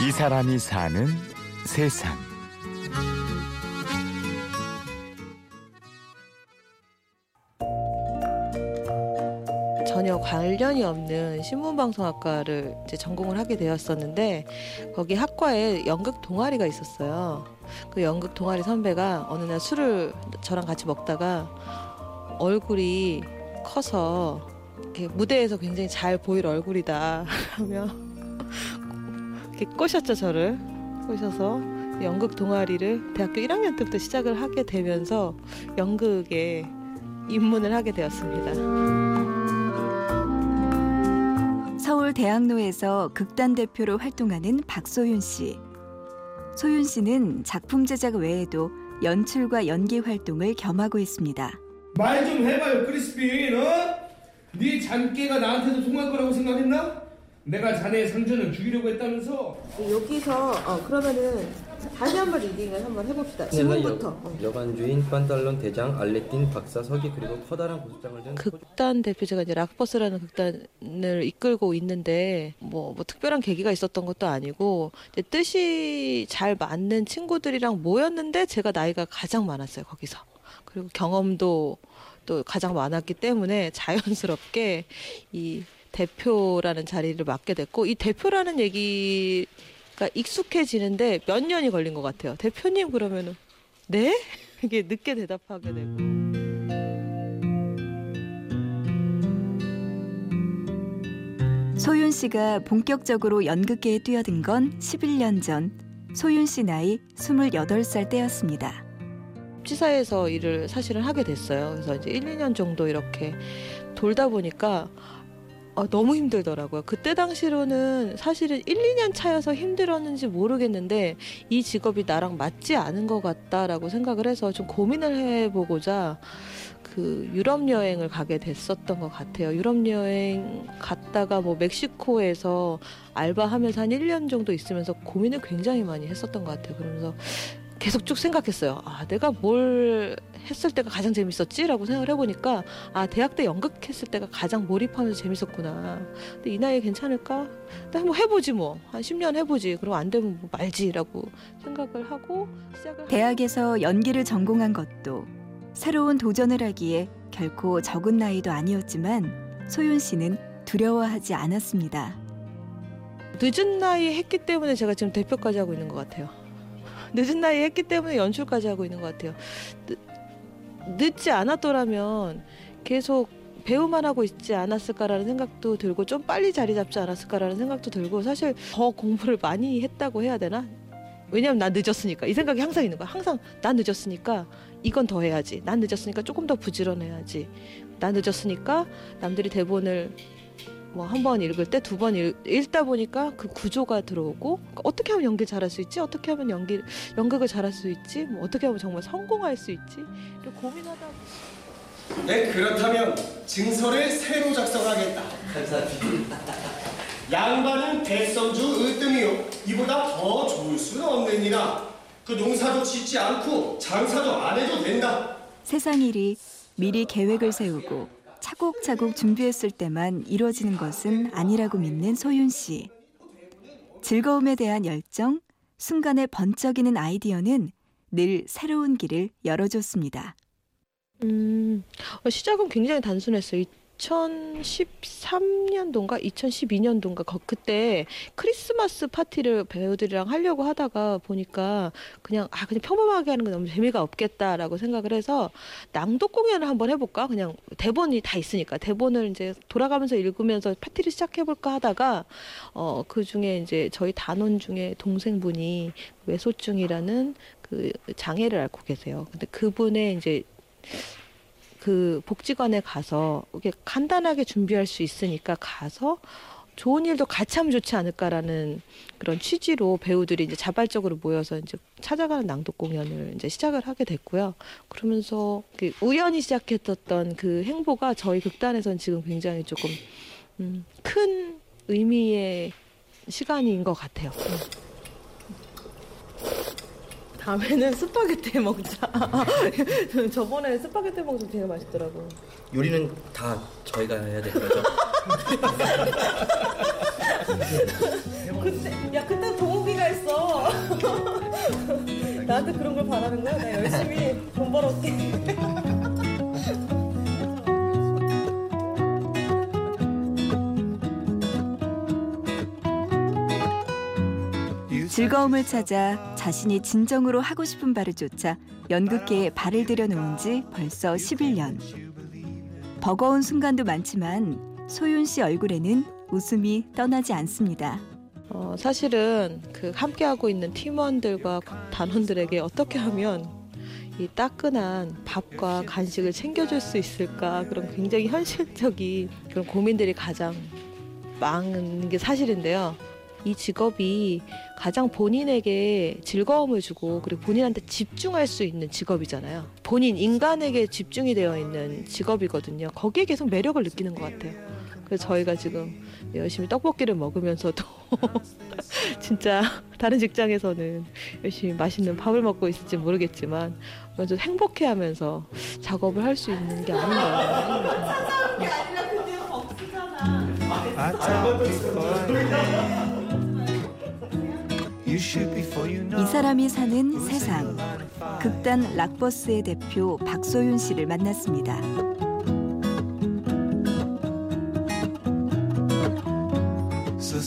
이 사람이 사는 세상. 전혀 관련이 없는 신문방송학과를 이제 전공을 하게 되었었는데 거기 학과에 연극 동아리가 있었어요. 그 연극 동아리 선배가 어느 날 술을 저랑 같이 먹다가 얼굴이 커서 무대에서 굉장히 잘 보일 얼굴이다 하며 이렇게 꼬셨죠 저를 꼬셔서 연극 동아리를 대학교 1학년 때부터 시작을 하게 되면서 연극에 입문을 하게 되었습니다. 서울 대학로에서 극단 대표로 활동하는 박소윤 씨. 소윤 씨는 작품 제작 외에도 연출과 연기 활동을 겸하고 있습니다. 말 좀 해봐요, 크리스핀. 어? 네 잔깨가 나한테도 통할 거라고 생각했나? 내가 자네의 상처는 죽이려고 했다면서? 여기서 어, 그러면은 다시 한번 리딩을 한번 해봅시다. 지금부터. 어. 여관주인 판달론 대장 알레틴 박사 서기 그리고 커다란 고소장을 든 극단 대표제가 이제 락버스라는 극단을 이끌고 있는데 뭐, 뭐 특별한 계기가 있었던 것도 아니고 이제 뜻이 잘 맞는 친구들이랑 모였는데 제가 나이가 가장 많았어요 거기서 그리고 경험도 또 가장 많았기 때문에 자연스럽게 이 대표라는 자리를 맡게 됐고 이 대표라는 얘기가 익숙해지는데 몇 년이 걸린 것 같아요. 대표님 그러면은 네? 이게 늦게 대답하게 되고. 소윤 씨가 본격적으로 연극계에 뛰어든 건 11년 전 소윤 씨 나이 28살 때였습니다. 지사에서 일을 사실은 하게 됐어요. 그래서 이제 1, 2년 정도 이렇게 돌다 보니까 어, 너무 힘들더라고요. 그때 당시로는 사실은 1, 2년 차여서 힘들었는지 모르겠는데 이 직업이 나랑 맞지 않은 것 같다라고 생각을 해서 좀 고민을 해보고자 그 유럽 여행을 가게 됐었던 것 같아요. 유럽 여행 갔다가 뭐 멕시코에서 알바하면서 한 1년 정도 있으면서 고민을 굉장히 많이 했었던 것 같아요. 그러면서 계속 쭉 생각했어요. 아, 내가 뭘 했을 때가 가장 재밌었지라고 생각을 해보니까 아 대학 때 연극했을 때가 가장 몰입하면서 재밌었구나. 근데 이 나이에 괜찮을까? 근데 한번 해보지 뭐. 한 10년 해보지. 그럼 안 되면 뭐 말지라고 생각을 하고 시작을. 대학에서 연기를 전공한 것도 새로운 도전을 하기에 결코 적은 나이도 아니었지만 소윤 씨는 두려워하지 않았습니다. 늦은 나이에 했기 때문에 제가 지금 대표까지 하고 있는 것 같아요. 늦은 나이에 했기 때문에 연출까지 하고 있는 것 같아요. 늦, 늦지 않았더라면 계속 배우만 하고 있지 않았을까라는 생각도 들고 좀 빨리 자리 잡지 않았을까라는 생각도 들고 사실 더 공부를 많이 했다고 해야 되나? 왜냐면 난 늦었으니까 이 생각이 항상 있는 거야. 항상 난 늦었으니까 이건 더 해야지. 난 늦었으니까 조금 더 부지런해야지. 난 늦었으니까 남들이 대본을 뭐 한 번 읽을 때 두 번 읽다 보니까 그 구조가 들어오고 어떻게 하면 연기 잘할 수 있지? 어떻게 하면 연기 연극을 잘할 수 있지? 뭐 어떻게 하면 정말 성공할 수 있지? 이렇게 고민하다 네, 그렇다면 증서를 새로 작성하겠다. 양반은 대성주 으뜸이요. 이보다 더 좋을 수는 없느니라. 그 농사도 짓지 않고 장사도 안 해도 된다. 세상 일이 미리 계획을 세우고 차곡차곡 준비했을 때만 이루어지는 것은 아니라고 믿는 소윤 씨. 즐거움에 대한 열정, 순간의 번쩍이는 아이디어는 늘 새로운 길을 열어줬습니다. 음, 어, 시작은 굉장히 단순했어요. 2013년도인가? 2012년도인가? 그때 크리스마스 파티를 배우들이랑 하려고 하다가 보니까 그냥 아 그냥 평범하게 하는 건 너무 재미가 없겠다라고 생각을 해서 낭독 공연을 한번 해볼까? 그냥 대본이 다 있으니까. 대본을 이제 돌아가면서 읽으면서 파티를 시작해볼까 하다가 어 그 중에 이제 저희 단원 중에 동생분이 외소증이라는 그 장애를 앓고 계세요. 근데 그분의 이제 그 복지관에 가서 이게 간단하게 준비할 수 있으니까 가서 좋은 일도 같이 하면 좋지 않을까라는 그런 취지로 배우들이 이제 자발적으로 모여서 이제 찾아가는 낭독 공연을 이제 시작을 하게 됐고요. 그러면서 그 우연히 시작했었던 그 행보가 저희 극단에서는 지금 굉장히 조금 음, 큰 의미의 시간인 것 같아요. 다음에는 스파게티 먹자. 저번에 스파게티 먹으면 되게 맛있더라고. 요리는 다 저희가 해야 되는 거죠? 그때 야 그때 동욱이가 나한테 그런 걸 바라는 거야? 나 열심히 돈 벌었게. 즐거움을 찾아 자신이 진정으로 하고 싶은 바를 쫓아 연극계에 발을 들여놓은 지 벌써 11년. 버거운 순간도 많지만 소윤 씨 얼굴에는 웃음이 떠나지 않습니다. 어, 사실은 그 함께하고 있는 팀원들과 단원들에게 어떻게 하면 이 따끈한 밥과 간식을 챙겨줄 수 있을까 그런 굉장히 현실적인 그런 고민들이 가장 많은 게 사실인데요. 이 직업이 가장 본인에게 즐거움을 주고 그리고 본인한테 집중할 수 있는 직업이잖아요. 본인 인간에게 집중이 되어 있는 직업이거든요. 거기에 계속 매력을 느끼는 것 같아요. 그래서 저희가 지금 열심히 떡볶이를 먹으면서도 진짜 다른 직장에서는 열심히 맛있는 밥을 먹고 있을지 모르겠지만 먼저 행복해하면서 작업을 할 수 있는 게 아닌가. I tell 이 사람이 사는 세상. 극단 락버스의 대표 박소윤 씨를 만났습니다. So